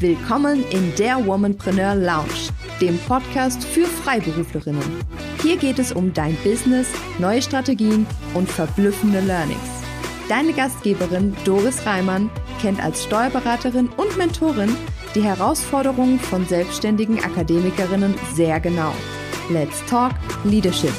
Willkommen in der Womanpreneur Lounge, dem Podcast für Freiberuflerinnen. Hier geht es um dein Business, neue Strategien und verblüffende Learnings. Deine Gastgeberin Doris Reimann kennt als Steuerberaterin und Mentorin die Herausforderungen von selbstständigen Akademikerinnen sehr genau. Let's Talk Leadership.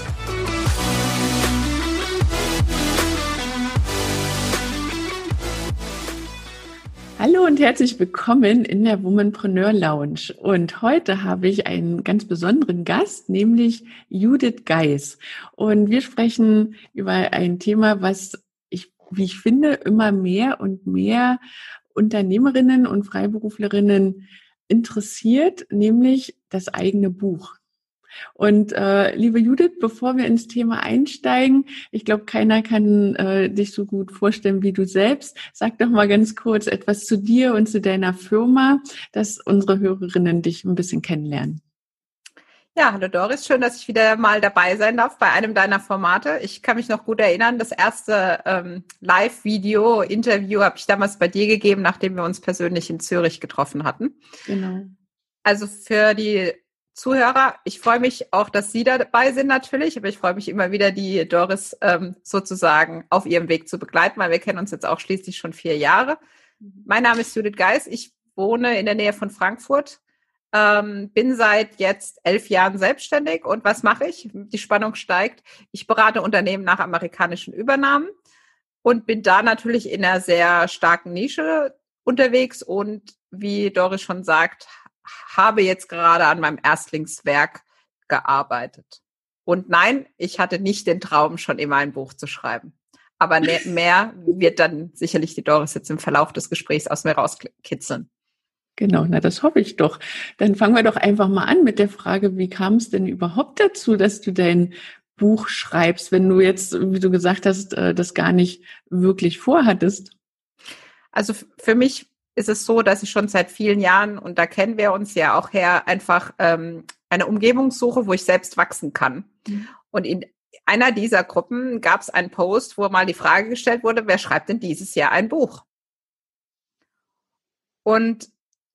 Und herzlich willkommen in der Womanpreneur Lounge. Und heute habe ich einen ganz besonderen Gast, nämlich Judith Geis. Und wir sprechen über ein Thema, was ich, wie ich finde, immer mehr und mehr Unternehmerinnen und Freiberuflerinnen interessiert, nämlich das eigene Buch. Und äh, liebe Judith, bevor wir ins Thema einsteigen, ich glaube, keiner kann äh, dich so gut vorstellen wie du selbst. Sag doch mal ganz kurz etwas zu dir und zu deiner Firma, dass unsere Hörerinnen dich ein bisschen kennenlernen. Ja, hallo Doris, schön, dass ich wieder mal dabei sein darf bei einem deiner Formate. Ich kann mich noch gut erinnern, das erste ähm, Live-Video, Interview habe ich damals bei dir gegeben, nachdem wir uns persönlich in Zürich getroffen hatten. Genau. Also für die Zuhörer. Ich freue mich auch, dass Sie dabei sind natürlich, aber ich freue mich immer wieder, die Doris ähm, sozusagen auf ihrem Weg zu begleiten, weil wir kennen uns jetzt auch schließlich schon vier Jahre. Mein Name ist Judith Geis. Ich wohne in der Nähe von Frankfurt, ähm, bin seit jetzt elf Jahren selbstständig und was mache ich? Die Spannung steigt. Ich berate Unternehmen nach amerikanischen Übernahmen und bin da natürlich in einer sehr starken Nische unterwegs und wie Doris schon sagt, habe jetzt gerade an meinem Erstlingswerk gearbeitet. Und nein, ich hatte nicht den Traum, schon immer ein Buch zu schreiben. Aber ne, mehr wird dann sicherlich die Doris jetzt im Verlauf des Gesprächs aus mir rauskitzeln. Genau, na das hoffe ich doch. Dann fangen wir doch einfach mal an mit der Frage, wie kam es denn überhaupt dazu, dass du dein Buch schreibst, wenn du jetzt, wie du gesagt hast, äh, das gar nicht wirklich vorhattest? Also für mich ist es so, dass ich schon seit vielen Jahren, und da kennen wir uns ja auch her, einfach ähm, eine Umgebung suche, wo ich selbst wachsen kann. Mhm. Und in einer dieser Gruppen gab es einen Post, wo mal die Frage gestellt wurde, wer schreibt denn dieses Jahr ein Buch? Und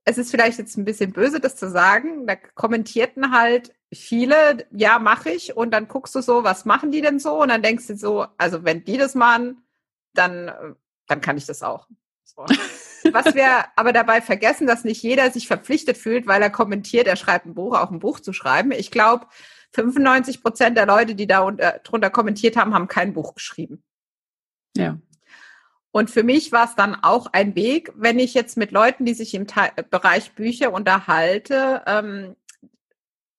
es ist vielleicht jetzt ein bisschen böse, das zu sagen. Da kommentierten halt viele, ja, mache ich. Und dann guckst du so, was machen die denn so? Und dann denkst du so, also wenn die das machen, dann, dann kann ich das auch. So. Was wir aber dabei vergessen, dass nicht jeder sich verpflichtet fühlt, weil er kommentiert, er schreibt ein Buch, auch ein Buch zu schreiben. Ich glaube, 95 Prozent der Leute, die da unter, drunter kommentiert haben, haben kein Buch geschrieben. Ja. Und für mich war es dann auch ein Weg, wenn ich jetzt mit Leuten, die sich im Bereich Bücher unterhalte, ähm,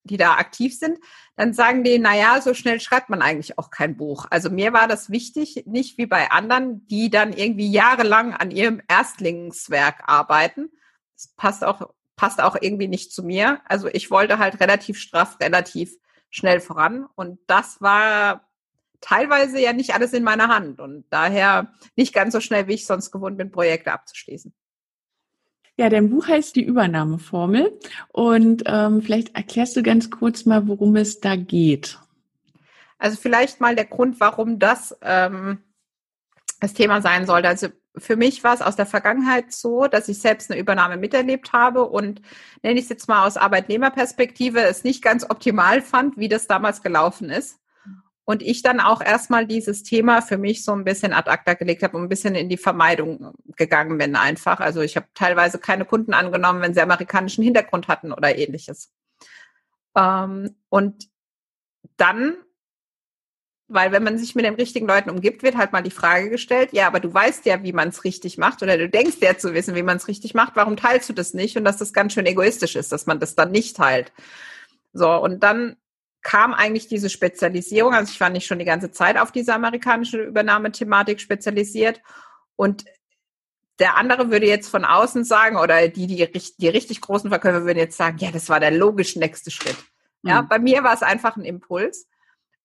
die da aktiv sind, dann sagen die, na ja, so schnell schreibt man eigentlich auch kein Buch. Also mir war das wichtig, nicht wie bei anderen, die dann irgendwie jahrelang an ihrem Erstlingswerk arbeiten. Das passt auch, passt auch irgendwie nicht zu mir. Also ich wollte halt relativ straff, relativ schnell voran. Und das war teilweise ja nicht alles in meiner Hand und daher nicht ganz so schnell, wie ich sonst gewohnt bin, Projekte abzuschließen. Ja, dein Buch heißt die Übernahmeformel und ähm, vielleicht erklärst du ganz kurz mal, worum es da geht. Also vielleicht mal der Grund, warum das ähm, das Thema sein sollte. Also für mich war es aus der Vergangenheit so, dass ich selbst eine Übernahme miterlebt habe und nenne ich es jetzt mal aus Arbeitnehmerperspektive, es nicht ganz optimal fand, wie das damals gelaufen ist. Und ich dann auch erstmal dieses Thema für mich so ein bisschen ad acta gelegt habe und ein bisschen in die Vermeidung gegangen bin einfach. Also ich habe teilweise keine Kunden angenommen, wenn sie amerikanischen Hintergrund hatten oder ähnliches. Ähm, und dann, weil wenn man sich mit den richtigen Leuten umgibt, wird halt mal die Frage gestellt, ja, aber du weißt ja, wie man es richtig macht oder du denkst ja zu wissen, wie man es richtig macht, warum teilst du das nicht? Und dass das ganz schön egoistisch ist, dass man das dann nicht teilt. So, und dann kam eigentlich diese Spezialisierung. Also ich war nicht schon die ganze Zeit auf diese amerikanische Übernahmethematik spezialisiert. Und der andere würde jetzt von außen sagen, oder die, die, die richtig großen Verkäufer würden jetzt sagen, ja, das war der logisch nächste Schritt. Ja, mhm. bei mir war es einfach ein Impuls.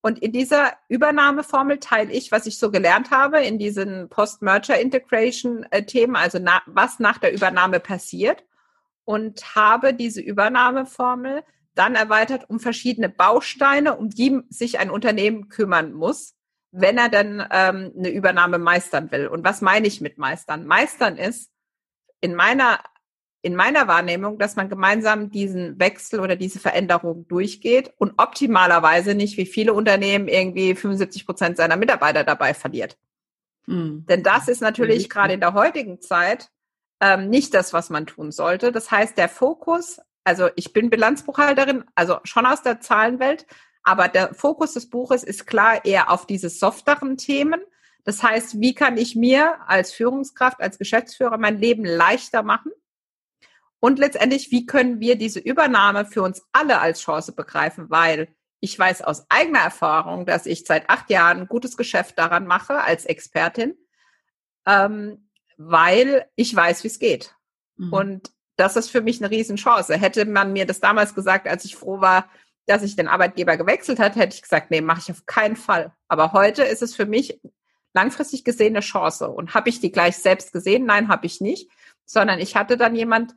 Und in dieser Übernahmeformel teile ich, was ich so gelernt habe in diesen Post-Merger-Integration-Themen, also na, was nach der Übernahme passiert und habe diese Übernahmeformel dann erweitert um verschiedene Bausteine, um die sich ein Unternehmen kümmern muss, wenn er dann ähm, eine Übernahme meistern will. Und was meine ich mit meistern? Meistern ist in meiner in meiner Wahrnehmung, dass man gemeinsam diesen Wechsel oder diese Veränderung durchgeht und optimalerweise nicht wie viele Unternehmen irgendwie 75 Prozent seiner Mitarbeiter dabei verliert. Mhm. Denn das ist natürlich mhm. gerade in der heutigen Zeit ähm, nicht das, was man tun sollte. Das heißt, der Fokus, also ich bin Bilanzbuchhalterin, also schon aus der Zahlenwelt, aber der Fokus des Buches ist klar eher auf diese softeren Themen. Das heißt, wie kann ich mir als Führungskraft, als Geschäftsführer mein Leben leichter machen? Und letztendlich, wie können wir diese Übernahme für uns alle als Chance begreifen? Weil ich weiß aus eigener Erfahrung, dass ich seit acht Jahren ein gutes Geschäft daran mache als Expertin, ähm, weil ich weiß, wie es geht. Mhm. Und das ist für mich eine Riesenchance. Hätte man mir das damals gesagt, als ich froh war, dass ich den Arbeitgeber gewechselt hat, hätte ich gesagt, nee, mache ich auf keinen Fall. Aber heute ist es für mich langfristig gesehen eine Chance. Und habe ich die gleich selbst gesehen? Nein, habe ich nicht. Sondern ich hatte dann jemand,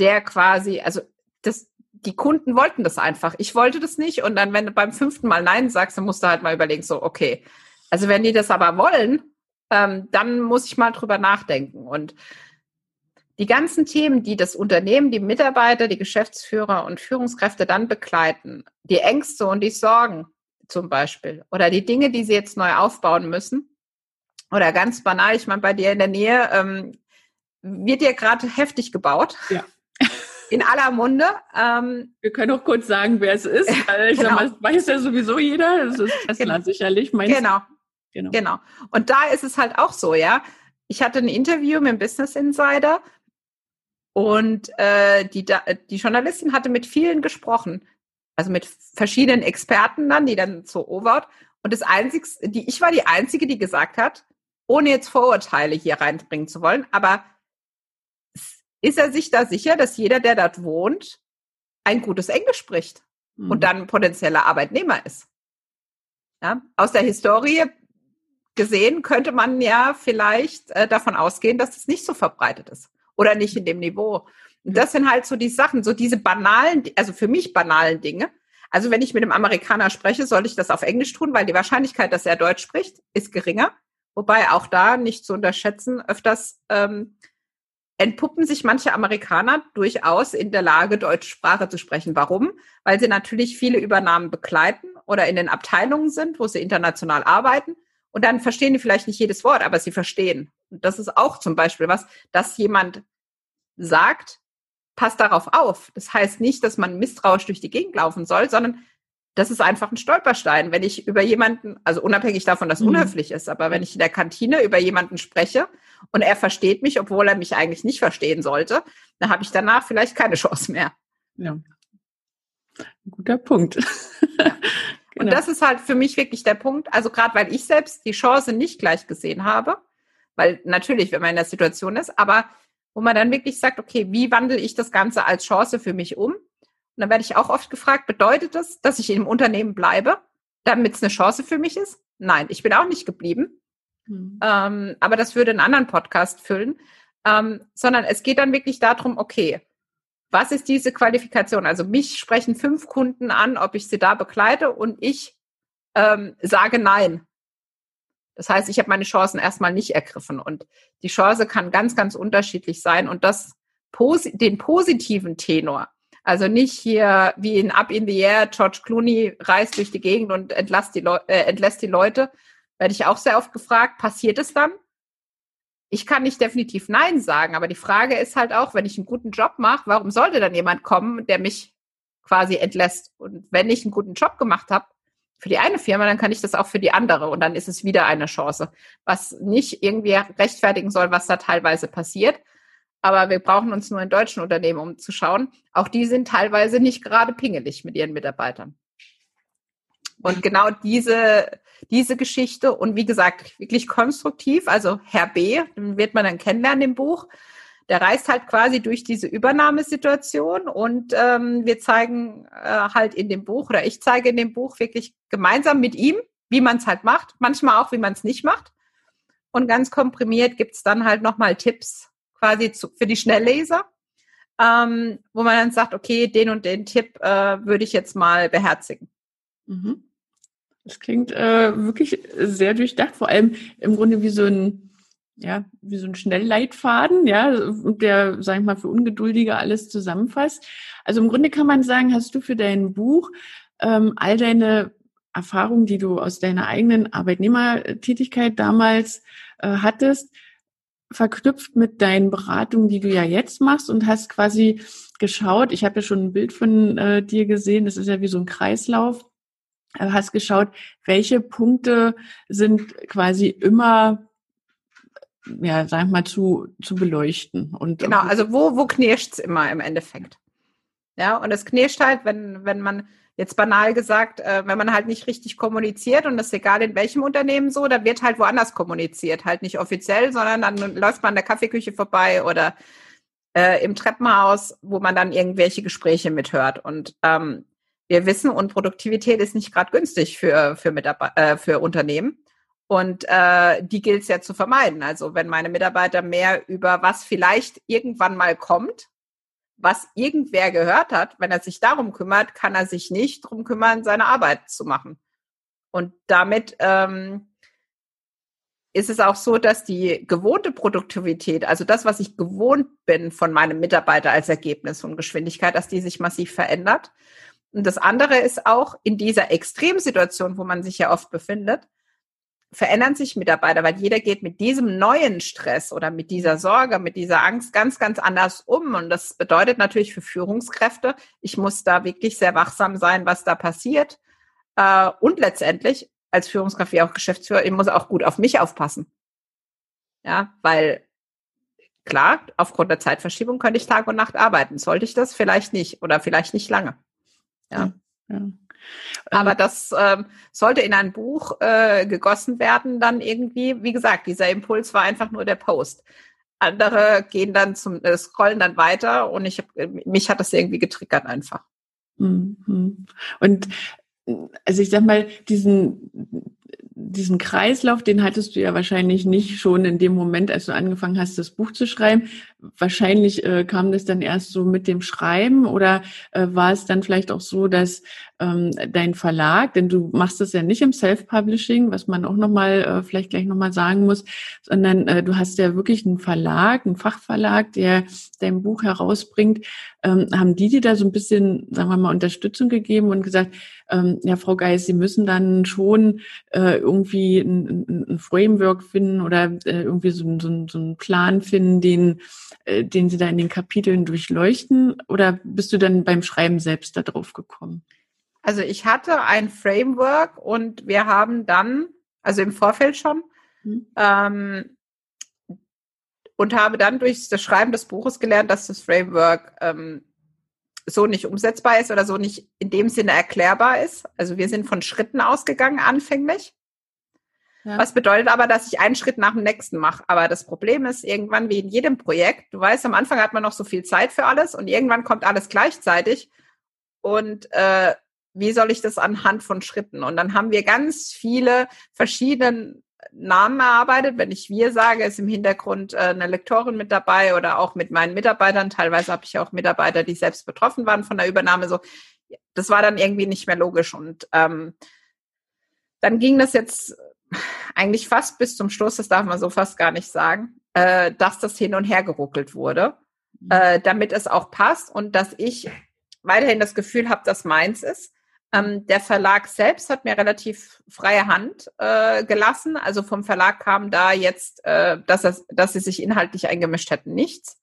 der quasi, also das, die Kunden wollten das einfach. Ich wollte das nicht. Und dann, wenn du beim fünften Mal Nein sagst, dann musst du halt mal überlegen, so, okay. Also wenn die das aber wollen, ähm, dann muss ich mal drüber nachdenken. Und die ganzen Themen, die das Unternehmen, die Mitarbeiter, die Geschäftsführer und Führungskräfte dann begleiten, die Ängste und die Sorgen zum Beispiel oder die Dinge, die sie jetzt neu aufbauen müssen, oder ganz banal, ich meine, bei dir in der Nähe ähm, wird ja gerade heftig gebaut. Ja. In aller Munde. Ähm, Wir können auch kurz sagen, wer es ist. Weil ich genau. sag mal, weiß ja sowieso jeder. Das ist Tesla genau. sicherlich. Meinst genau. genau. Genau. Und da ist es halt auch so, ja. Ich hatte ein Interview mit dem Business Insider und äh, die, die Journalistin hatte mit vielen gesprochen, also mit verschiedenen Experten dann, die dann so overt. Und das Einzige, die, ich war die Einzige, die gesagt hat, ohne jetzt Vorurteile hier reinbringen zu wollen, aber ist er sich da sicher, dass jeder, der dort wohnt, ein gutes Englisch spricht mhm. und dann potenzieller Arbeitnehmer ist? Ja, aus der Historie gesehen könnte man ja vielleicht äh, davon ausgehen, dass das nicht so verbreitet ist oder nicht in dem Niveau. Und das sind halt so die Sachen, so diese banalen, also für mich banalen Dinge. Also wenn ich mit einem Amerikaner spreche, soll ich das auf Englisch tun, weil die Wahrscheinlichkeit, dass er Deutsch spricht, ist geringer. Wobei auch da nicht zu unterschätzen, öfters ähm, entpuppen sich manche Amerikaner durchaus in der Lage, deutsche Sprache zu sprechen. Warum? Weil sie natürlich viele Übernahmen begleiten oder in den Abteilungen sind, wo sie international arbeiten. Und dann verstehen die vielleicht nicht jedes Wort, aber sie verstehen. Und das ist auch zum Beispiel was, dass jemand sagt, passt darauf auf. Das heißt nicht, dass man misstrauisch durch die Gegend laufen soll, sondern das ist einfach ein Stolperstein. Wenn ich über jemanden, also unabhängig davon, dass mhm. unhöflich ist, aber wenn ich in der Kantine über jemanden spreche und er versteht mich, obwohl er mich eigentlich nicht verstehen sollte, dann habe ich danach vielleicht keine Chance mehr. Ja. Guter Punkt. Ja. genau. Und das ist halt für mich wirklich der Punkt. Also gerade weil ich selbst die Chance nicht gleich gesehen habe, weil natürlich, wenn man in der Situation ist, aber wo man dann wirklich sagt, okay, wie wandle ich das Ganze als Chance für mich um? Und dann werde ich auch oft gefragt, bedeutet das, dass ich im Unternehmen bleibe, damit es eine Chance für mich ist? Nein, ich bin auch nicht geblieben. Mhm. Ähm, aber das würde einen anderen Podcast füllen. Ähm, sondern es geht dann wirklich darum, okay, was ist diese Qualifikation? Also mich sprechen fünf Kunden an, ob ich sie da begleite und ich ähm, sage nein. Das heißt, ich habe meine Chancen erstmal nicht ergriffen und die Chance kann ganz, ganz unterschiedlich sein und das den positiven Tenor, also nicht hier wie in Up in the Air, George Clooney reist durch die Gegend und entlässt die, Leu äh, entlässt die Leute. Werde ich auch sehr oft gefragt, passiert es dann? Ich kann nicht definitiv Nein sagen, aber die Frage ist halt auch, wenn ich einen guten Job mache, warum sollte dann jemand kommen, der mich quasi entlässt? Und wenn ich einen guten Job gemacht habe für die eine Firma, dann kann ich das auch für die andere und dann ist es wieder eine Chance, was nicht irgendwie rechtfertigen soll, was da teilweise passiert. Aber wir brauchen uns nur in deutschen Unternehmen umzuschauen. Auch die sind teilweise nicht gerade pingelig mit ihren Mitarbeitern. Und genau diese, diese Geschichte und wie gesagt, wirklich konstruktiv. Also Herr B, den wird man dann kennenlernen im Buch. Der reist halt quasi durch diese Übernahmesituation und ähm, wir zeigen äh, halt in dem Buch oder ich zeige in dem Buch wirklich gemeinsam mit ihm, wie man es halt macht, manchmal auch, wie man es nicht macht. Und ganz komprimiert gibt's dann halt nochmal Tipps, quasi zu, für die Schnellleser, ähm, wo man dann sagt, okay, den und den Tipp äh, würde ich jetzt mal beherzigen. Mhm. Das klingt äh, wirklich sehr durchdacht, vor allem im Grunde wie so ein ja, wie so ein Schnellleitfaden, ja, der, sag ich mal, für Ungeduldige alles zusammenfasst. Also im Grunde kann man sagen, hast du für dein Buch ähm, all deine Erfahrungen, die du aus deiner eigenen Arbeitnehmertätigkeit damals äh, hattest, verknüpft mit deinen Beratungen, die du ja jetzt machst und hast quasi geschaut, ich habe ja schon ein Bild von äh, dir gesehen, das ist ja wie so ein Kreislauf, äh, hast geschaut, welche Punkte sind quasi immer ja, sag ich mal, zu, zu beleuchten. Und, genau, also wo, wo knirscht's immer im Endeffekt? Ja, und es knirscht halt, wenn, wenn man jetzt banal gesagt, äh, wenn man halt nicht richtig kommuniziert und das ist egal in welchem Unternehmen so, da wird halt woanders kommuniziert, halt nicht offiziell, sondern dann läuft man in der Kaffeeküche vorbei oder äh, im Treppenhaus, wo man dann irgendwelche Gespräche mithört. Und ähm, wir wissen, und Produktivität ist nicht gerade günstig für, für, Mitarbeiter, äh, für Unternehmen. Und äh, die gilt es ja zu vermeiden. Also wenn meine Mitarbeiter mehr über was vielleicht irgendwann mal kommt, was irgendwer gehört hat, wenn er sich darum kümmert, kann er sich nicht darum kümmern, seine Arbeit zu machen. Und damit ähm, ist es auch so, dass die gewohnte Produktivität, also das, was ich gewohnt bin von meinem Mitarbeiter als Ergebnis und Geschwindigkeit, dass die sich massiv verändert. Und das andere ist auch in dieser Extremsituation, wo man sich ja oft befindet, verändern sich Mitarbeiter, weil jeder geht mit diesem neuen Stress oder mit dieser Sorge, mit dieser Angst ganz, ganz anders um. Und das bedeutet natürlich für Führungskräfte, ich muss da wirklich sehr wachsam sein, was da passiert. Äh, und letztendlich als Führungskraft wie auch Geschäftsführer, ich muss auch gut auf mich aufpassen. Ja, weil klar, aufgrund der Zeitverschiebung könnte ich Tag und Nacht arbeiten. Sollte ich das? Vielleicht nicht oder vielleicht nicht lange. Ja. ja. Aber ähm, das ähm, sollte in ein Buch äh, gegossen werden, dann irgendwie, wie gesagt, dieser Impuls war einfach nur der Post. Andere gehen dann zum, äh, scrollen dann weiter und ich hab, mich hat das irgendwie getriggert einfach. Mhm. Und also ich sag mal, diesen, diesen Kreislauf, den hattest du ja wahrscheinlich nicht schon in dem Moment, als du angefangen hast, das Buch zu schreiben. Wahrscheinlich äh, kam das dann erst so mit dem Schreiben oder äh, war es dann vielleicht auch so, dass ähm, dein Verlag, denn du machst das ja nicht im Self-Publishing, was man auch nochmal äh, vielleicht gleich nochmal sagen muss, sondern äh, du hast ja wirklich einen Verlag, einen Fachverlag, der dein Buch herausbringt. Ähm, haben die dir da so ein bisschen, sagen wir mal, Unterstützung gegeben und gesagt, ähm, ja, Frau Geis, Sie müssen dann schon äh, irgendwie ein, ein Framework finden oder äh, irgendwie so, so, so einen Plan finden, den, äh, den Sie da in den Kapiteln durchleuchten? Oder bist du dann beim Schreiben selbst da drauf gekommen? Also ich hatte ein Framework und wir haben dann, also im Vorfeld schon, mhm. ähm, und habe dann durch das Schreiben des Buches gelernt, dass das Framework ähm, so nicht umsetzbar ist oder so nicht in dem Sinne erklärbar ist. Also wir sind von Schritten ausgegangen anfänglich. Ja. Was bedeutet aber, dass ich einen Schritt nach dem nächsten mache. Aber das Problem ist irgendwann wie in jedem Projekt, du weißt, am Anfang hat man noch so viel Zeit für alles und irgendwann kommt alles gleichzeitig. Und äh, wie soll ich das anhand von Schritten? Und dann haben wir ganz viele verschiedene Namen erarbeitet. Wenn ich wir sage, ist im Hintergrund äh, eine Lektorin mit dabei oder auch mit meinen Mitarbeitern. Teilweise habe ich auch Mitarbeiter, die selbst betroffen waren von der Übernahme. So, das war dann irgendwie nicht mehr logisch. Und ähm, dann ging das jetzt eigentlich fast bis zum Schluss, das darf man so fast gar nicht sagen, äh, dass das hin und her geruckelt wurde, mhm. äh, damit es auch passt und dass ich weiterhin das Gefühl habe, dass meins ist. Ähm, der Verlag selbst hat mir relativ freie Hand äh, gelassen. Also vom Verlag kam da jetzt, äh, dass, es, dass sie sich inhaltlich eingemischt hätten, nichts.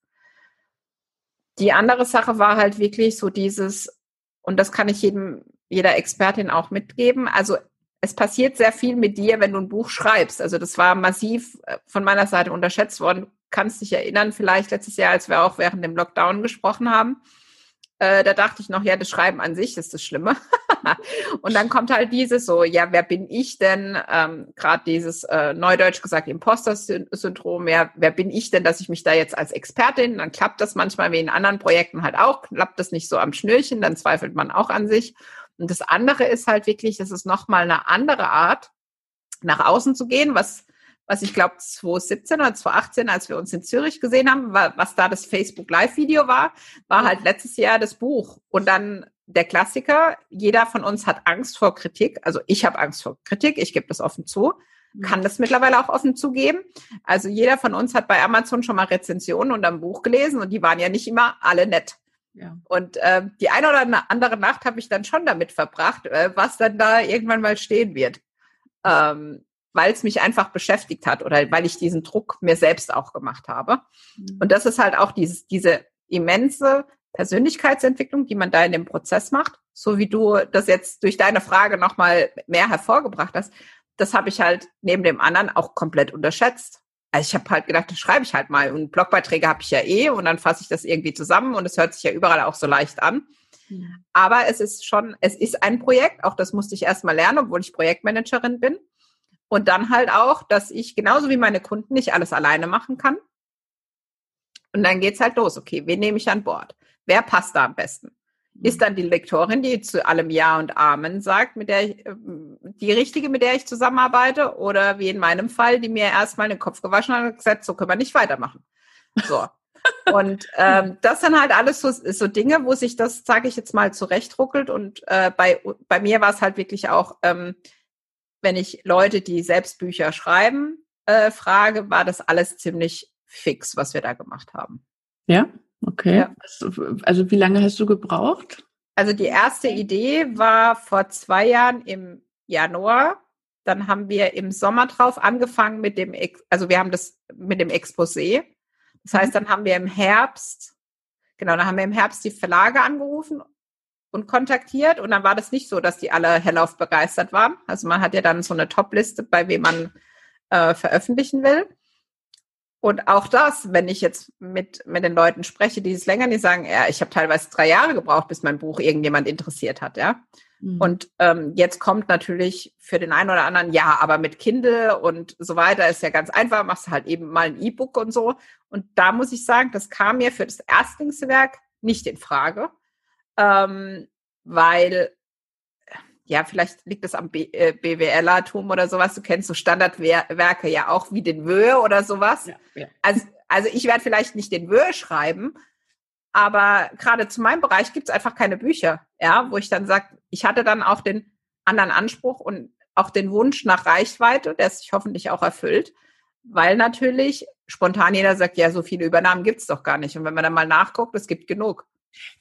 Die andere Sache war halt wirklich so dieses, und das kann ich jedem, jeder Expertin auch mitgeben. Also es passiert sehr viel mit dir, wenn du ein Buch schreibst. Also das war massiv äh, von meiner Seite unterschätzt worden. Kannst dich erinnern, vielleicht letztes Jahr, als wir auch während dem Lockdown gesprochen haben äh, da dachte ich noch, ja, das Schreiben an sich ist das Schlimme. und dann kommt halt dieses so, ja, wer bin ich denn? Ähm, Gerade dieses äh, neudeutsch gesagt Imposter-Syndrom, ja, wer bin ich denn, dass ich mich da jetzt als Expertin, dann klappt das manchmal wie in anderen Projekten halt auch, klappt das nicht so am Schnürchen, dann zweifelt man auch an sich. Und das andere ist halt wirklich, das ist nochmal eine andere Art, nach außen zu gehen, was was ich glaube 2017 oder 2018, als wir uns in Zürich gesehen haben, war, was da das Facebook Live-Video war, war halt letztes Jahr das Buch. Und dann der Klassiker, jeder von uns hat Angst vor Kritik. Also ich habe Angst vor Kritik, ich gebe das offen zu. mhm. kann das mittlerweile auch offen zugeben. Also jeder von uns hat bei Amazon schon mal Rezensionen und ein Buch gelesen und die waren ja nicht immer alle nett. Ja. Und äh, die eine oder andere Nacht habe ich dann schon damit verbracht, äh, was dann da irgendwann mal stehen wird. Ähm, weil es mich einfach beschäftigt hat oder weil ich diesen Druck mir selbst auch gemacht habe. Mhm. Und das ist halt auch dieses, diese immense Persönlichkeitsentwicklung, die man da in dem Prozess macht, so wie du das jetzt durch deine Frage nochmal mehr hervorgebracht hast, das habe ich halt neben dem anderen auch komplett unterschätzt. Also ich habe halt gedacht, das schreibe ich halt mal. Und Blogbeiträge habe ich ja eh und dann fasse ich das irgendwie zusammen und es hört sich ja überall auch so leicht an. Mhm. Aber es ist schon, es ist ein Projekt, auch das musste ich erstmal lernen, obwohl ich Projektmanagerin bin. Und dann halt auch, dass ich genauso wie meine Kunden nicht alles alleine machen kann. Und dann geht's halt los. Okay, wen nehme ich an Bord? Wer passt da am besten? Ist dann die Lektorin, die zu allem Ja und Amen sagt, mit der ich, ähm, die richtige, mit der ich zusammenarbeite, oder wie in meinem Fall, die mir erstmal den Kopf gewaschen hat und gesagt, so können wir nicht weitermachen. So. und ähm, das sind halt alles so, so Dinge, wo sich das, sage ich jetzt mal, zurechtruckelt. Und äh, bei, bei mir war es halt wirklich auch, ähm, wenn ich Leute, die selbst Bücher schreiben, äh, frage, war das alles ziemlich fix, was wir da gemacht haben. Ja, okay. Ja. Also wie lange hast du gebraucht? Also die erste Idee war vor zwei Jahren im Januar. Dann haben wir im Sommer drauf angefangen mit dem, also wir haben das mit dem Exposé. Das heißt, dann haben wir im Herbst, genau, dann haben wir im Herbst die Verlage angerufen und kontaktiert und dann war das nicht so, dass die alle hellauf begeistert waren. Also man hat ja dann so eine Top-Liste, bei wem man äh, veröffentlichen will. Und auch das, wenn ich jetzt mit, mit den Leuten spreche, die es länger, die sagen, ja, ich habe teilweise drei Jahre gebraucht, bis mein Buch irgendjemand interessiert hat, ja. Mhm. Und ähm, jetzt kommt natürlich für den einen oder anderen, ja, aber mit Kindle und so weiter ist ja ganz einfach, machst halt eben mal ein E-Book und so. Und da muss ich sagen, das kam mir für das Erstlingswerk nicht in Frage ähm, weil ja, vielleicht liegt es am äh, BWLertum oder sowas. Du kennst so Standardwerke ja auch wie den Wöhe oder sowas. Ja, ja. Also, also ich werde vielleicht nicht den Wöhe schreiben, aber gerade zu meinem Bereich gibt es einfach keine Bücher, ja, wo ich dann sage, ich hatte dann auch den anderen Anspruch und auch den Wunsch nach Reichweite, der sich hoffentlich auch erfüllt, weil natürlich spontan jeder sagt, ja, so viele Übernahmen gibt es doch gar nicht. Und wenn man dann mal nachguckt, es gibt genug.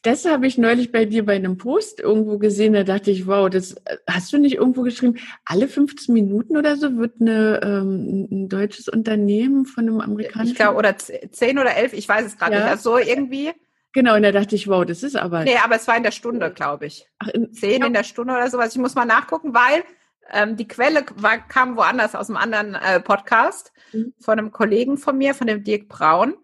Das habe ich neulich bei dir bei einem Post irgendwo gesehen. Da dachte ich, wow, das hast du nicht irgendwo geschrieben. Alle 15 Minuten oder so wird eine, ähm, ein deutsches Unternehmen von einem amerikanischen. Ich glaube, oder 10 oder 11, ich weiß es gerade ja. nicht. Also so irgendwie. Genau, und da dachte ich, wow, das ist aber. Nee, aber es war in der Stunde, glaube ich. Ach, in, 10 ja. in der Stunde oder sowas. Ich muss mal nachgucken, weil ähm, die Quelle war, kam woanders aus einem anderen äh, Podcast mhm. von einem Kollegen von mir, von dem Dirk Braun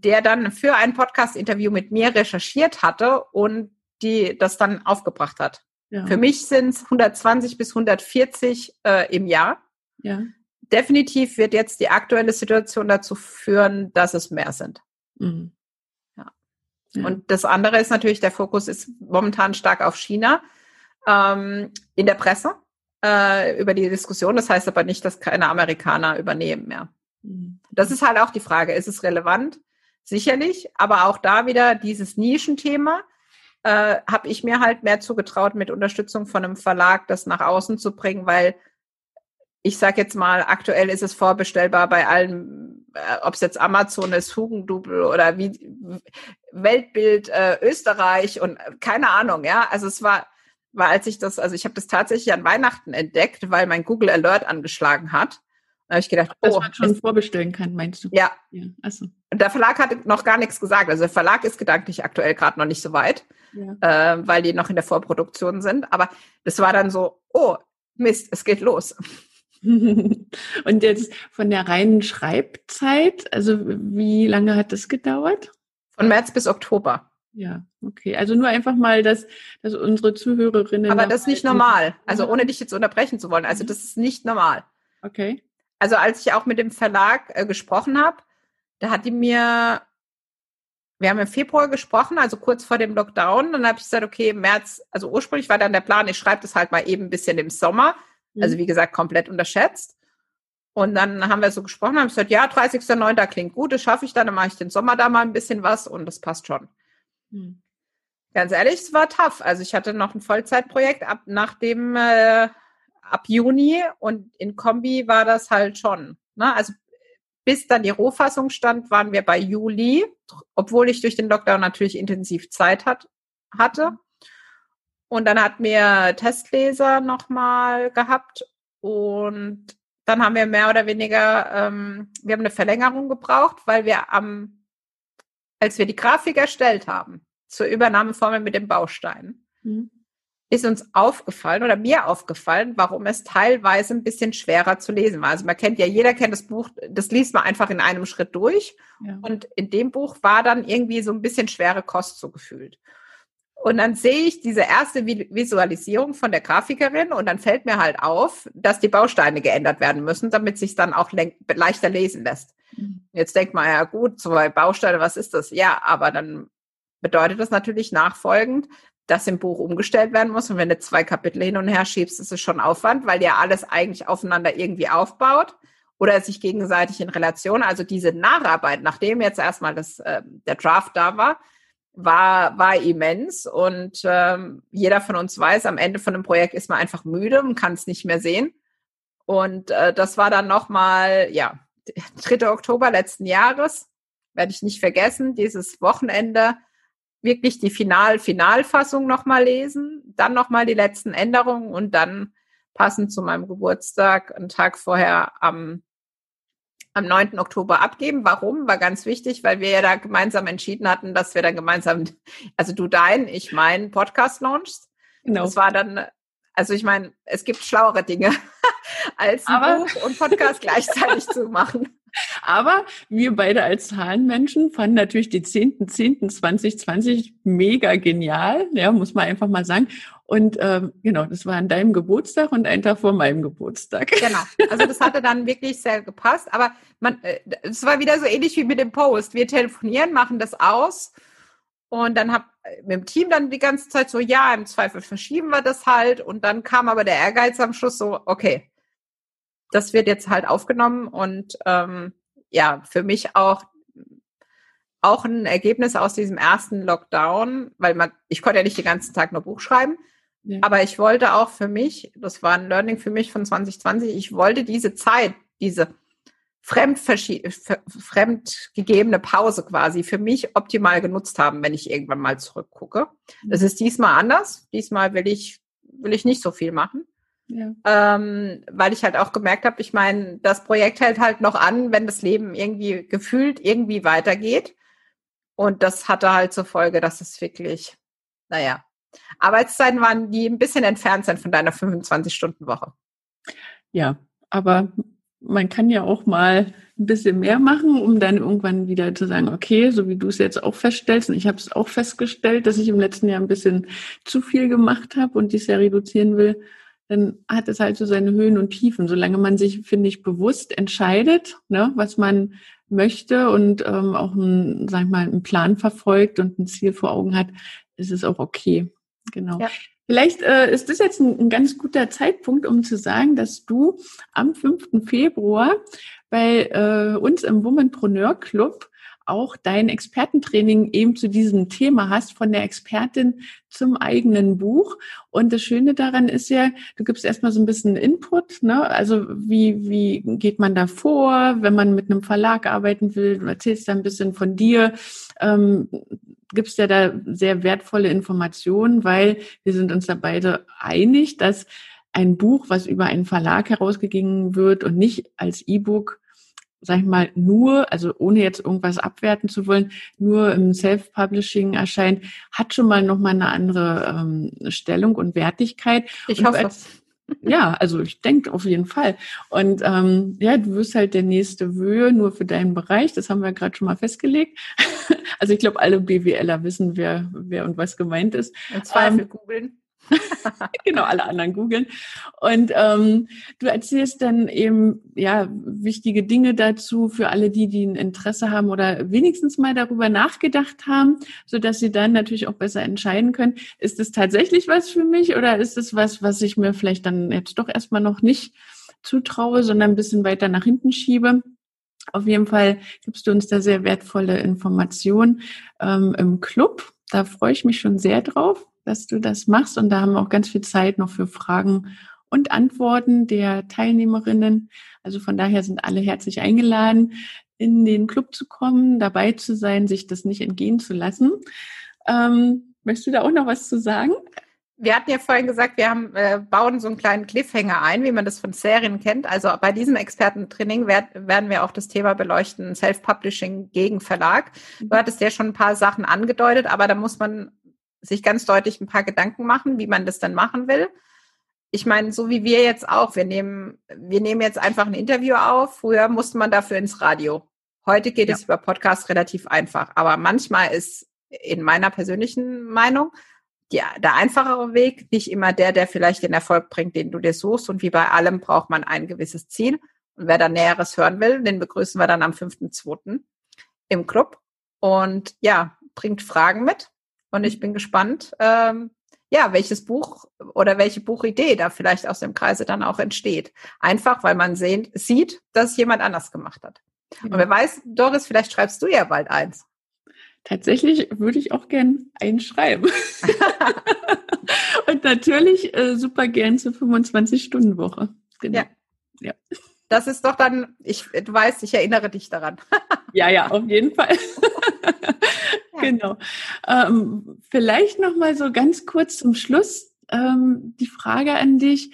der dann für ein Podcast-Interview mit mir recherchiert hatte und die das dann aufgebracht hat. Ja. Für mich sind es 120 bis 140 äh, im Jahr. Ja. Definitiv wird jetzt die aktuelle Situation dazu führen, dass es mehr sind. Mhm. Ja. Und das andere ist natürlich, der Fokus ist momentan stark auf China ähm, in der Presse äh, über die Diskussion. Das heißt aber nicht, dass keine Amerikaner übernehmen mehr. Mhm. Das ist halt auch die Frage, ist es relevant? Sicherlich, aber auch da wieder dieses Nischenthema äh, habe ich mir halt mehr zugetraut, mit Unterstützung von einem Verlag das nach außen zu bringen, weil ich sage jetzt mal, aktuell ist es vorbestellbar bei allen, äh, ob es jetzt Amazon ist, Hugendubel oder wie Weltbild äh, Österreich und äh, keine Ahnung, ja. Also es war, war als ich das, also ich habe das tatsächlich an Weihnachten entdeckt, weil mein Google Alert angeschlagen hat. Da habe ich gedacht, Dass oh, man schon vorbestellen kann, meinst du? Ja. ja. Achso. Der Verlag hat noch gar nichts gesagt. Also der Verlag ist gedanklich aktuell gerade noch nicht so weit, ja. äh, weil die noch in der Vorproduktion sind. Aber das war dann so, oh, Mist, es geht los. Und jetzt von der reinen Schreibzeit, also wie lange hat das gedauert? Von März bis Oktober. Ja, okay. Also nur einfach mal, dass, dass unsere Zuhörerinnen. Aber das ist nicht normal. Also ohne dich jetzt unterbrechen zu wollen. Also mhm. das ist nicht normal. Okay also als ich auch mit dem Verlag äh, gesprochen habe, da hat die mir, wir haben im Februar gesprochen, also kurz vor dem Lockdown, dann habe ich gesagt, okay, im März, also ursprünglich war dann der Plan, ich schreibe das halt mal eben ein bisschen im Sommer, mhm. also wie gesagt, komplett unterschätzt. Und dann haben wir so gesprochen, haben gesagt, ja, 30.09. klingt gut, das schaffe ich dann, dann mache ich den Sommer da mal ein bisschen was und das passt schon. Mhm. Ganz ehrlich, es war tough. Also ich hatte noch ein Vollzeitprojekt ab nach dem äh, ab Juni und in Kombi war das halt schon. Ne? Also bis dann die Rohfassung stand, waren wir bei Juli, obwohl ich durch den Lockdown natürlich intensiv Zeit hat, hatte. Und dann hat mir Testleser nochmal gehabt und dann haben wir mehr oder weniger, ähm, wir haben eine Verlängerung gebraucht, weil wir am, als wir die Grafik erstellt haben, zur Übernahmeformel mit dem Baustein, mhm. Ist uns aufgefallen oder mir aufgefallen, warum es teilweise ein bisschen schwerer zu lesen war. Also man kennt ja, jeder kennt das Buch, das liest man einfach in einem Schritt durch. Ja. Und in dem Buch war dann irgendwie so ein bisschen schwere Kost so gefühlt. Und dann sehe ich diese erste Visualisierung von der Grafikerin und dann fällt mir halt auf, dass die Bausteine geändert werden müssen, damit sich dann auch leichter lesen lässt. Mhm. Jetzt denkt man ja gut, zwei Bausteine, was ist das? Ja, aber dann bedeutet das natürlich nachfolgend, dass im Buch umgestellt werden muss. Und wenn du zwei Kapitel hin und her schiebst, ist es schon Aufwand, weil ja alles eigentlich aufeinander irgendwie aufbaut oder sich gegenseitig in Relation. Also diese Nacharbeit, nachdem jetzt erstmal das, äh, der Draft da war, war, war immens. Und ähm, jeder von uns weiß, am Ende von einem Projekt ist man einfach müde und kann es nicht mehr sehen. Und äh, das war dann nochmal, ja, 3. Oktober letzten Jahres, werde ich nicht vergessen, dieses Wochenende wirklich die Final-Finalfassung nochmal lesen, dann nochmal die letzten Änderungen und dann passend zu meinem Geburtstag, einen Tag vorher am, am 9. Oktober abgeben. Warum? War ganz wichtig, weil wir ja da gemeinsam entschieden hatten, dass wir dann gemeinsam, also du dein, ich meinen Podcast launchst. Genau. Das war dann, also ich meine, es gibt schlauere Dinge, als ein Aber Buch und Podcast gleichzeitig zu machen. Aber wir beide als Zahlenmenschen fanden natürlich die 10.10.2020 mega genial, ja, muss man einfach mal sagen. Und ähm, genau, das war an deinem Geburtstag und ein Tag vor meinem Geburtstag. Genau, also das hatte dann wirklich sehr gepasst. Aber man, äh, es war wieder so ähnlich wie mit dem Post. Wir telefonieren, machen das aus und dann hab äh, mit dem Team dann die ganze Zeit so, ja, im Zweifel verschieben wir das halt. Und dann kam aber der Ehrgeiz am Schluss so, okay, das wird jetzt halt aufgenommen und ähm, ja, für mich auch auch ein Ergebnis aus diesem ersten Lockdown, weil man, ich konnte ja nicht den ganzen Tag nur Buch schreiben, ja. aber ich wollte auch für mich, das war ein Learning für mich von 2020, ich wollte diese Zeit, diese fremd, fremd gegebene Pause quasi für mich optimal genutzt haben, wenn ich irgendwann mal zurückgucke. Das mhm. ist diesmal anders. Diesmal will ich, will ich nicht so viel machen. Ja. Ähm, weil ich halt auch gemerkt habe, ich meine, das Projekt hält halt noch an, wenn das Leben irgendwie gefühlt irgendwie weitergeht. Und das hatte halt zur Folge, dass es wirklich, naja, Arbeitszeiten waren, die ein bisschen entfernt sind von deiner 25-Stunden-Woche. Ja, aber man kann ja auch mal ein bisschen mehr machen, um dann irgendwann wieder zu sagen, okay, so wie du es jetzt auch feststellst, und ich habe es auch festgestellt, dass ich im letzten Jahr ein bisschen zu viel gemacht habe und dies ja reduzieren will, dann hat es halt so seine Höhen und Tiefen. Solange man sich, finde ich, bewusst entscheidet, ne, was man möchte und ähm, auch ein, sag ich mal, einen Plan verfolgt und ein Ziel vor Augen hat, ist es auch okay. Genau. Ja. Vielleicht äh, ist das jetzt ein, ein, ganz guter Zeitpunkt, um zu sagen, dass du am 5. Februar bei äh, uns im Womanpreneur Club auch dein Expertentraining eben zu diesem Thema hast, von der Expertin zum eigenen Buch. Und das Schöne daran ist ja, du gibst erstmal so ein bisschen Input, ne? Also wie, wie geht man da vor, wenn man mit einem Verlag arbeiten will? Du erzählst da ein bisschen von dir. Ähm, gibst ja da sehr wertvolle Informationen, weil wir sind uns da beide einig, dass ein Buch, was über einen Verlag herausgegeben wird und nicht als E-Book sag ich mal, nur, also ohne jetzt irgendwas abwerten zu wollen, nur im Self-Publishing erscheint, hat schon mal nochmal eine andere ähm, Stellung und Wertigkeit. Ich und hoffe. Als, ja, also ich denke auf jeden Fall. Und ähm, ja, du wirst halt der nächste Wöhe nur für deinen Bereich. Das haben wir gerade schon mal festgelegt. also ich glaube, alle BWLer wissen, wer, wer und was gemeint ist. Im Zweifel ähm, googeln. genau, alle anderen googeln. Und ähm, du erzählst dann eben ja wichtige Dinge dazu für alle die, die ein Interesse haben oder wenigstens mal darüber nachgedacht haben, so dass sie dann natürlich auch besser entscheiden können, ist es tatsächlich was für mich oder ist es was, was ich mir vielleicht dann jetzt doch erstmal noch nicht zutraue, sondern ein bisschen weiter nach hinten schiebe. Auf jeden Fall gibst du uns da sehr wertvolle Informationen ähm, im Club. Da freue ich mich schon sehr drauf dass du das machst. Und da haben wir auch ganz viel Zeit noch für Fragen und Antworten der Teilnehmerinnen. Also von daher sind alle herzlich eingeladen, in den Club zu kommen, dabei zu sein, sich das nicht entgehen zu lassen. Ähm, möchtest du da auch noch was zu sagen? Wir hatten ja vorhin gesagt, wir haben, äh, bauen so einen kleinen Cliffhanger ein, wie man das von Serien kennt. Also bei diesem Expertentraining werd, werden wir auch das Thema beleuchten, Self-Publishing gegen Verlag. Du mhm. hattest ja schon ein paar Sachen angedeutet, aber da muss man sich ganz deutlich ein paar Gedanken machen, wie man das dann machen will. Ich meine, so wie wir jetzt auch, wir nehmen, wir nehmen jetzt einfach ein Interview auf. Früher musste man dafür ins Radio. Heute geht ja. es über Podcast relativ einfach. Aber manchmal ist in meiner persönlichen Meinung die, der einfachere Weg, nicht immer der, der vielleicht den Erfolg bringt, den du dir suchst. Und wie bei allem braucht man ein gewisses Ziel. Und wer da Näheres hören will, den begrüßen wir dann am 5.2. im Club. Und ja, bringt Fragen mit. Und ich bin gespannt, ähm, ja, welches Buch oder welche Buchidee da vielleicht aus dem Kreise dann auch entsteht. Einfach, weil man sehen, sieht, dass es jemand anders gemacht hat. Und wer weiß, Doris, vielleicht schreibst du ja bald eins. Tatsächlich würde ich auch gern einschreiben. Und natürlich äh, super gern zur 25-Stunden-Woche. Genau. Ja. ja. Das ist doch dann, ich, du weißt, ich erinnere dich daran. ja, ja, auf jeden Fall. Genau. Ähm, vielleicht noch mal so ganz kurz zum Schluss ähm, die Frage an dich.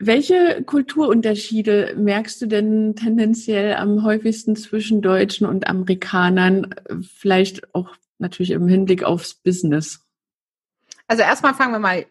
Welche Kulturunterschiede merkst du denn tendenziell am häufigsten zwischen Deutschen und Amerikanern? Vielleicht auch natürlich im Hinblick aufs Business. Also erstmal fangen wir mal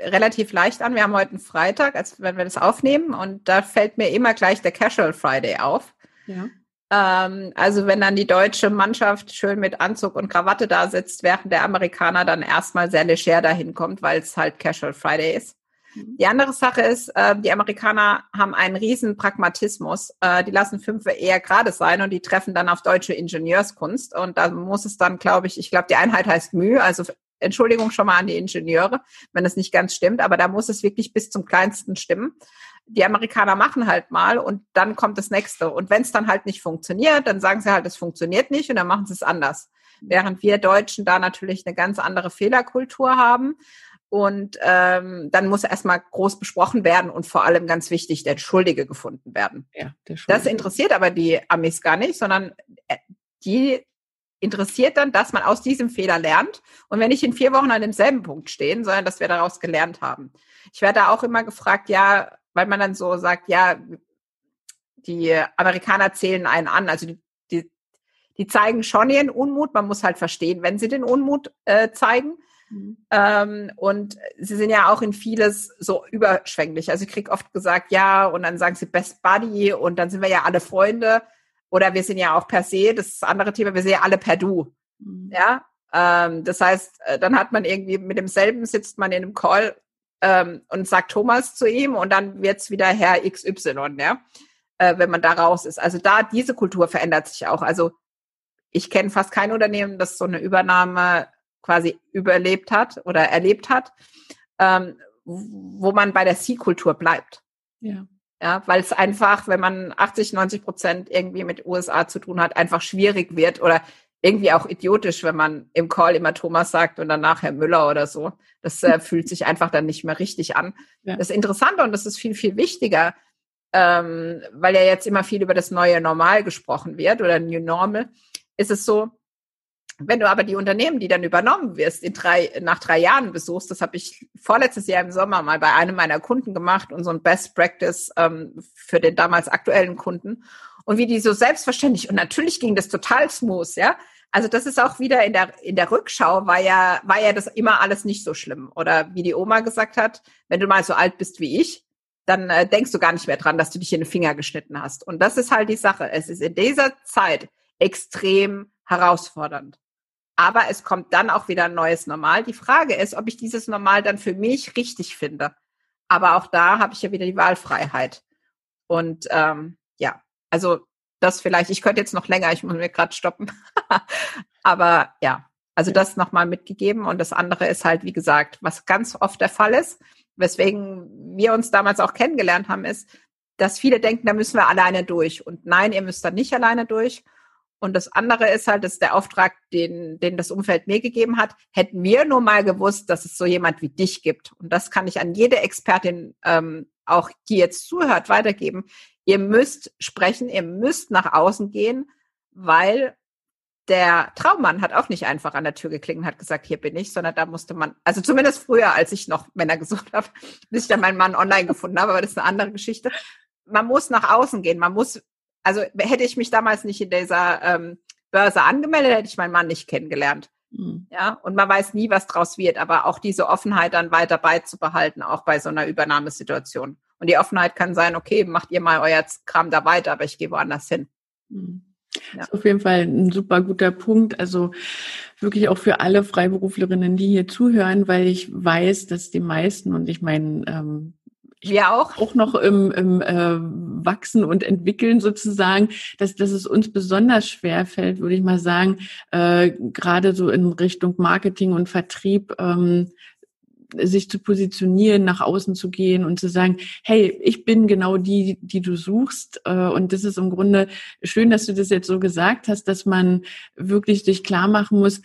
relativ leicht an. Wir haben heute einen Freitag, als wenn wir das aufnehmen, und da fällt mir immer gleich der Casual Friday auf. Ja. Ähm, also wenn dann die deutsche Mannschaft schön mit Anzug und Krawatte da sitzt, während der Amerikaner dann erstmal sehr leger dahin kommt, weil es halt Casual Friday ist. Die andere Sache ist, äh, die Amerikaner haben einen riesen Pragmatismus. Äh, die lassen Fünfe eher gerade sein und die treffen dann auf deutsche Ingenieurskunst. Und da muss es dann, glaube ich, ich glaube, die Einheit heißt Mühe, also Entschuldigung schon mal an die Ingenieure, wenn das nicht ganz stimmt, aber da muss es wirklich bis zum kleinsten stimmen. Die Amerikaner machen halt mal und dann kommt das nächste. Und wenn es dann halt nicht funktioniert, dann sagen sie halt, es funktioniert nicht und dann machen sie es anders. Während wir Deutschen da natürlich eine ganz andere Fehlerkultur haben. Und ähm, dann muss erstmal groß besprochen werden und vor allem ganz wichtig, der Schuldige gefunden werden. Ja, der Schuldige. Das interessiert aber die Amis gar nicht, sondern äh, die interessiert dann, dass man aus diesem Fehler lernt und wenn nicht in vier Wochen an demselben Punkt stehen, sondern dass wir daraus gelernt haben. Ich werde auch immer gefragt, ja, weil man dann so sagt, ja, die Amerikaner zählen einen an, also die, die, die zeigen schon ihren Unmut, man muss halt verstehen, wenn sie den Unmut äh, zeigen. Mhm. Ähm, und sie sind ja auch in vieles so überschwänglich. Also ich kriege oft gesagt, ja, und dann sagen sie Best Buddy und dann sind wir ja alle Freunde. Oder wir sind ja auch per se, das ist das andere Thema, wir sind ja alle per Du. Mhm. Ja, ähm, das heißt, äh, dann hat man irgendwie mit demselben sitzt man in einem Call ähm, und sagt Thomas zu ihm und dann wird's wieder Herr XY, ja, äh, wenn man da raus ist. Also da, diese Kultur verändert sich auch. Also ich kenne fast kein Unternehmen, das so eine Übernahme quasi überlebt hat oder erlebt hat, ähm, wo man bei der C-Kultur bleibt. Ja. Ja, weil es einfach, wenn man 80, 90 Prozent irgendwie mit USA zu tun hat, einfach schwierig wird oder irgendwie auch idiotisch, wenn man im Call immer Thomas sagt und danach Herr Müller oder so. Das äh, fühlt sich einfach dann nicht mehr richtig an. Ja. Das Interessante und das ist viel, viel wichtiger, ähm, weil ja jetzt immer viel über das neue Normal gesprochen wird oder New Normal, ist es so, wenn du aber die Unternehmen, die dann übernommen wirst, in drei, nach drei Jahren besuchst, das habe ich vorletztes Jahr im Sommer mal bei einem meiner Kunden gemacht und so ein Best Practice ähm, für den damals aktuellen Kunden. Und wie die so selbstverständlich, und natürlich ging das total smooth, ja. Also das ist auch wieder in der, in der Rückschau war ja, war ja das immer alles nicht so schlimm. Oder wie die Oma gesagt hat, wenn du mal so alt bist wie ich, dann äh, denkst du gar nicht mehr dran, dass du dich in den Finger geschnitten hast. Und das ist halt die Sache. Es ist in dieser Zeit extrem herausfordernd. Aber es kommt dann auch wieder ein neues Normal. Die Frage ist, ob ich dieses Normal dann für mich richtig finde. Aber auch da habe ich ja wieder die Wahlfreiheit. Und ähm, also das vielleicht, ich könnte jetzt noch länger, ich muss mir gerade stoppen. Aber ja, also das nochmal mitgegeben. Und das andere ist halt, wie gesagt, was ganz oft der Fall ist, weswegen wir uns damals auch kennengelernt haben, ist, dass viele denken, da müssen wir alleine durch. Und nein, ihr müsst da nicht alleine durch. Und das andere ist halt, das ist der Auftrag, den, den das Umfeld mir gegeben hat. Hätten wir nur mal gewusst, dass es so jemand wie dich gibt. Und das kann ich an jede Expertin, ähm, auch die jetzt zuhört, weitergeben. Ihr müsst sprechen, ihr müsst nach außen gehen, weil der Traummann hat auch nicht einfach an der Tür geklingelt und hat gesagt, hier bin ich, sondern da musste man, also zumindest früher, als ich noch Männer gesucht habe, bis ich dann meinen Mann online gefunden habe, aber das ist eine andere Geschichte. Man muss nach außen gehen, man muss also hätte ich mich damals nicht in dieser ähm, Börse angemeldet, hätte ich meinen Mann nicht kennengelernt. Mhm. Ja, und man weiß nie, was draus wird, aber auch diese Offenheit dann weiter beizubehalten, auch bei so einer Übernahmesituation. Und die Offenheit kann sein, okay, macht ihr mal euer Kram da weiter, aber ich gehe woanders hin. Mhm. Ja. Das ist auf jeden Fall ein super guter Punkt. Also wirklich auch für alle Freiberuflerinnen, die hier zuhören, weil ich weiß, dass die meisten und ich meine, ähm, wir auch. Auch noch im, im äh, Wachsen und Entwickeln sozusagen, dass, dass es uns besonders schwer fällt, würde ich mal sagen, äh, gerade so in Richtung Marketing und Vertrieb, ähm, sich zu positionieren, nach außen zu gehen und zu sagen, hey, ich bin genau die, die du suchst. Äh, und das ist im Grunde schön, dass du das jetzt so gesagt hast, dass man wirklich sich klar machen muss,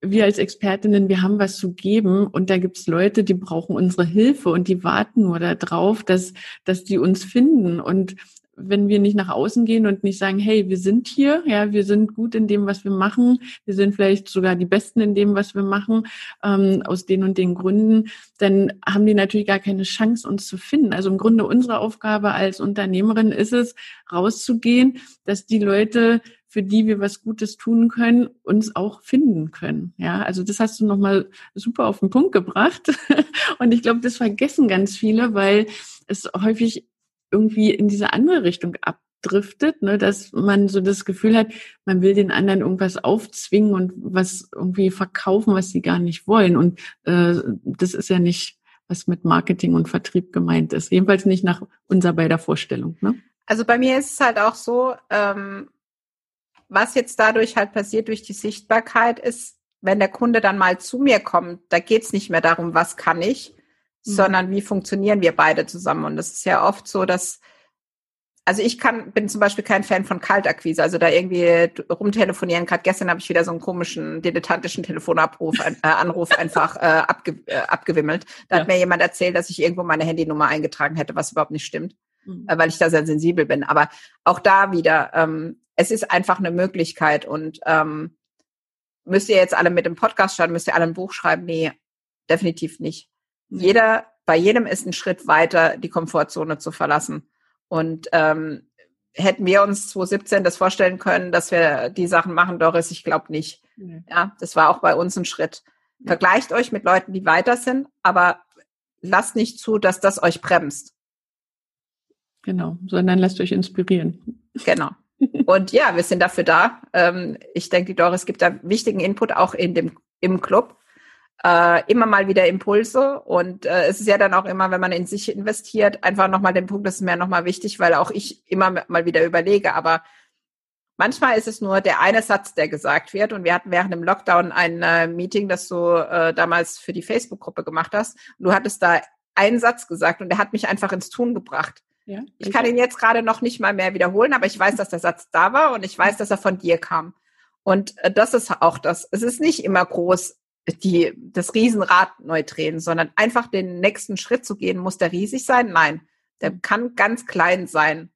wir als Expertinnen, wir haben was zu geben und da gibt's Leute, die brauchen unsere Hilfe und die warten nur darauf, dass, dass die uns finden. Und wenn wir nicht nach außen gehen und nicht sagen, hey, wir sind hier, ja, wir sind gut in dem, was wir machen, wir sind vielleicht sogar die Besten in dem, was wir machen, ähm, aus den und den Gründen, dann haben die natürlich gar keine Chance, uns zu finden. Also im Grunde unsere Aufgabe als Unternehmerin ist es, rauszugehen, dass die Leute für die wir was Gutes tun können, uns auch finden können. Ja, also das hast du nochmal super auf den Punkt gebracht. Und ich glaube, das vergessen ganz viele, weil es häufig irgendwie in diese andere Richtung abdriftet, ne, dass man so das Gefühl hat, man will den anderen irgendwas aufzwingen und was irgendwie verkaufen, was sie gar nicht wollen. Und äh, das ist ja nicht, was mit Marketing und Vertrieb gemeint ist. Jedenfalls nicht nach unserer beider Vorstellung. Ne? Also bei mir ist es halt auch so, ähm, was jetzt dadurch halt passiert durch die Sichtbarkeit ist, wenn der Kunde dann mal zu mir kommt, da geht es nicht mehr darum, was kann ich, mhm. sondern wie funktionieren wir beide zusammen. Und das ist ja oft so, dass, also ich kann, bin zum Beispiel kein Fan von Kaltakquise, also da irgendwie rumtelefonieren. Gerade gestern habe ich wieder so einen komischen dilettantischen Telefonabruf, äh, Anruf einfach äh, abge, äh, abgewimmelt. Da ja. hat mir jemand erzählt, dass ich irgendwo meine Handynummer eingetragen hätte, was überhaupt nicht stimmt, mhm. äh, weil ich da sehr sensibel bin. Aber auch da wieder, ähm, es ist einfach eine Möglichkeit und ähm, müsst ihr jetzt alle mit dem Podcast starten, müsst ihr alle ein Buch schreiben? Nee, definitiv nicht. Jeder, bei jedem ist ein Schritt weiter, die Komfortzone zu verlassen. Und ähm, hätten wir uns 2017 das vorstellen können, dass wir die Sachen machen, Doris, ich glaube nicht. Mhm. Ja, das war auch bei uns ein Schritt. Vergleicht euch mit Leuten, die weiter sind, aber lasst nicht zu, dass das euch bremst. Genau, sondern lasst euch inspirieren. Genau. Und ja, wir sind dafür da. Ähm, ich denke, die Doris gibt da wichtigen Input auch in dem, im Club. Äh, immer mal wieder Impulse und äh, es ist ja dann auch immer, wenn man in sich investiert, einfach nochmal den Punkt, das ist mir nochmal wichtig, weil auch ich immer mal wieder überlege, aber manchmal ist es nur der eine Satz, der gesagt wird und wir hatten während dem Lockdown ein äh, Meeting, das du äh, damals für die Facebook-Gruppe gemacht hast und du hattest da einen Satz gesagt und der hat mich einfach ins Tun gebracht. Ja, ich kann ihn jetzt gerade noch nicht mal mehr wiederholen, aber ich weiß, dass der Satz da war und ich weiß, dass er von dir kam. Und äh, das ist auch das. Es ist nicht immer groß, die, das Riesenrad neu drehen, sondern einfach den nächsten Schritt zu gehen. Muss der riesig sein? Nein. Der kann ganz klein sein.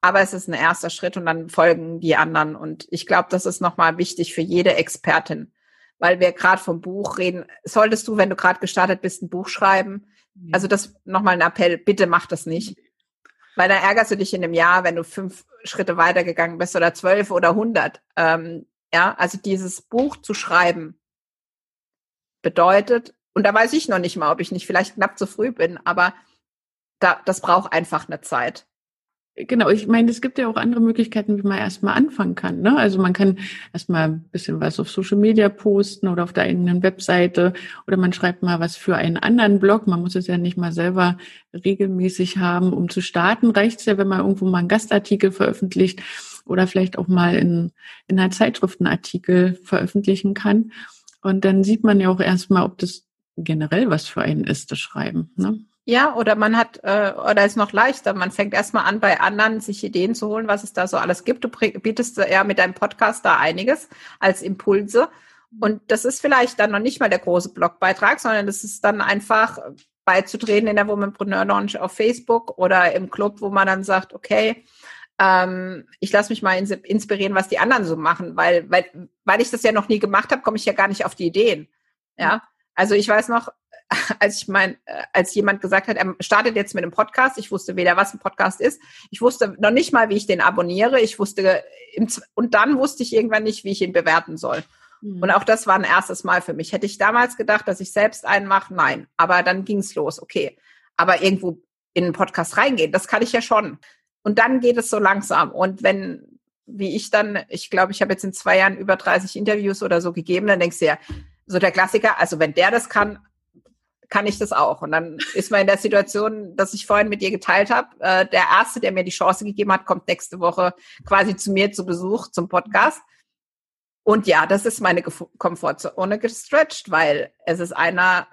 Aber es ist ein erster Schritt und dann folgen die anderen. Und ich glaube, das ist nochmal wichtig für jede Expertin. Weil wir gerade vom Buch reden. Solltest du, wenn du gerade gestartet bist, ein Buch schreiben? Also das nochmal ein Appell. Bitte mach das nicht. Weil dann ärgerst du dich in einem Jahr, wenn du fünf Schritte weitergegangen bist oder zwölf oder hundert. Ähm, ja, also dieses Buch zu schreiben bedeutet, und da weiß ich noch nicht mal, ob ich nicht vielleicht knapp zu früh bin, aber da, das braucht einfach eine Zeit. Genau, ich meine, es gibt ja auch andere Möglichkeiten, wie man erstmal anfangen kann. Ne? Also man kann erstmal ein bisschen was auf Social Media posten oder auf der eigenen Webseite oder man schreibt mal was für einen anderen Blog. Man muss es ja nicht mal selber regelmäßig haben, um zu starten. Reicht es ja, wenn man irgendwo mal einen Gastartikel veröffentlicht oder vielleicht auch mal in, in einer Zeitschrift einen Artikel veröffentlichen kann. Und dann sieht man ja auch erstmal, ob das generell was für einen ist, das Schreiben. Ne? Ja, oder man hat, äh, oder ist noch leichter, man fängt erstmal an, bei anderen sich Ideen zu holen, was es da so alles gibt. Du bietest ja mit deinem Podcast da einiges als Impulse. Und das ist vielleicht dann noch nicht mal der große Blogbeitrag, sondern das ist dann einfach beizutreten in der Womanpreneur Launch auf Facebook oder im Club, wo man dann sagt, okay, ähm, ich lasse mich mal inspirieren, was die anderen so machen, weil, weil, weil ich das ja noch nie gemacht habe, komme ich ja gar nicht auf die Ideen. Ja, also ich weiß noch, als ich mein, äh, als jemand gesagt hat, er startet jetzt mit einem Podcast, ich wusste weder, was ein Podcast ist, ich wusste noch nicht mal, wie ich den abonniere, ich wusste, und dann wusste ich irgendwann nicht, wie ich ihn bewerten soll. Und auch das war ein erstes Mal für mich. Hätte ich damals gedacht, dass ich selbst einen mache? Nein. Aber dann ging es los. Okay. Aber irgendwo in einen Podcast reingehen, das kann ich ja schon. Und dann geht es so langsam. Und wenn, wie ich dann, ich glaube, ich habe jetzt in zwei Jahren über 30 Interviews oder so gegeben, dann denkst du ja, so der Klassiker, also wenn der das kann, kann ich das auch. Und dann ist man in der Situation, dass ich vorhin mit dir geteilt habe. Äh, der Erste, der mir die Chance gegeben hat, kommt nächste Woche quasi zu mir zu Besuch zum Podcast. Und ja, das ist meine Komfortzone gestretched, weil es ist einer,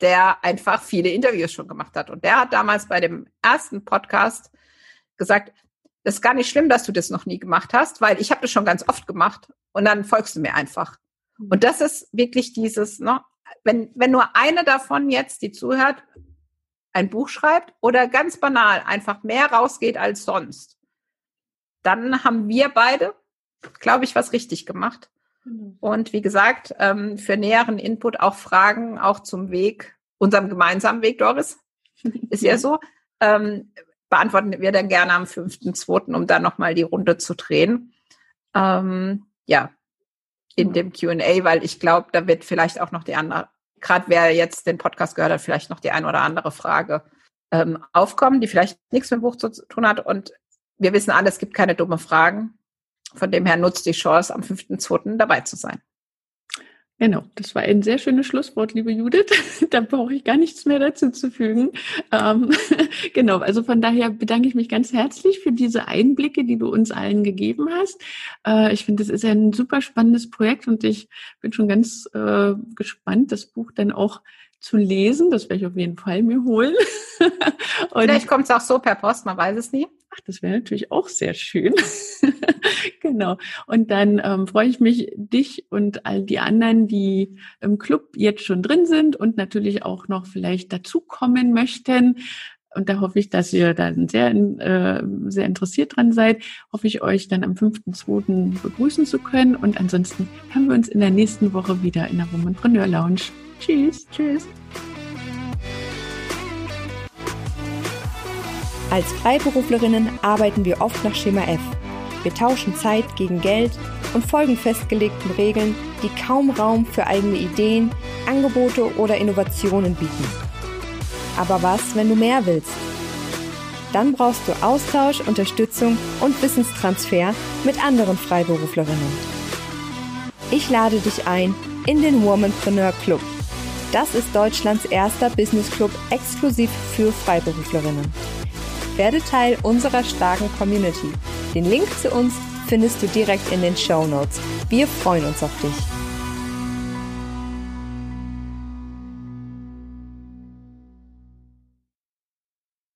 der einfach viele Interviews schon gemacht hat. Und der hat damals bei dem ersten Podcast gesagt, das ist gar nicht schlimm, dass du das noch nie gemacht hast, weil ich habe das schon ganz oft gemacht und dann folgst du mir einfach. Mhm. Und das ist wirklich dieses, ne, wenn, wenn nur eine davon jetzt, die zuhört, ein Buch schreibt oder ganz banal einfach mehr rausgeht als sonst, dann haben wir beide glaube ich, was richtig gemacht. Mhm. Und wie gesagt, ähm, für näheren Input auch Fragen, auch zum Weg, unserem gemeinsamen Weg, Doris, ist ja, ja so, ähm, beantworten wir dann gerne am 5.2., um dann nochmal die Runde zu drehen. Ähm, ja, in dem Q&A, weil ich glaube, da wird vielleicht auch noch die andere, gerade wer jetzt den Podcast gehört hat, vielleicht noch die ein oder andere Frage ähm, aufkommen, die vielleicht nichts mit dem Buch zu tun hat. Und wir wissen alle, es gibt keine dumme Fragen. Von dem her nutzt die Chance, am 5.2. dabei zu sein. Genau, das war ein sehr schönes Schlusswort, liebe Judith. da brauche ich gar nichts mehr dazu zu fügen. Ähm, genau, also von daher bedanke ich mich ganz herzlich für diese Einblicke, die du uns allen gegeben hast. Äh, ich finde, das ist ein super spannendes Projekt und ich bin schon ganz äh, gespannt, das Buch dann auch zu lesen. Das werde ich auf jeden Fall mir holen. Vielleicht kommt es auch so per Post, man weiß es nie. Ach, das wäre natürlich auch sehr schön. genau. Und dann ähm, freue ich mich, dich und all die anderen, die im Club jetzt schon drin sind und natürlich auch noch vielleicht dazukommen möchten. Und da hoffe ich, dass ihr dann sehr, äh, sehr interessiert dran seid. Hoffe ich euch dann am 5.2. begrüßen zu können. Und ansonsten haben wir uns in der nächsten Woche wieder in der Womanpreneur Lounge. Tschüss. Tschüss. Als Freiberuflerinnen arbeiten wir oft nach Schema F. Wir tauschen Zeit gegen Geld und folgen festgelegten Regeln, die kaum Raum für eigene Ideen, Angebote oder Innovationen bieten. Aber was, wenn du mehr willst? Dann brauchst du Austausch, Unterstützung und Wissenstransfer mit anderen Freiberuflerinnen. Ich lade dich ein in den Womanpreneur Club. Das ist Deutschlands erster Business Club exklusiv für Freiberuflerinnen. Werde Teil unserer starken Community. Den Link zu uns findest du direkt in den Show Notes. Wir freuen uns auf dich.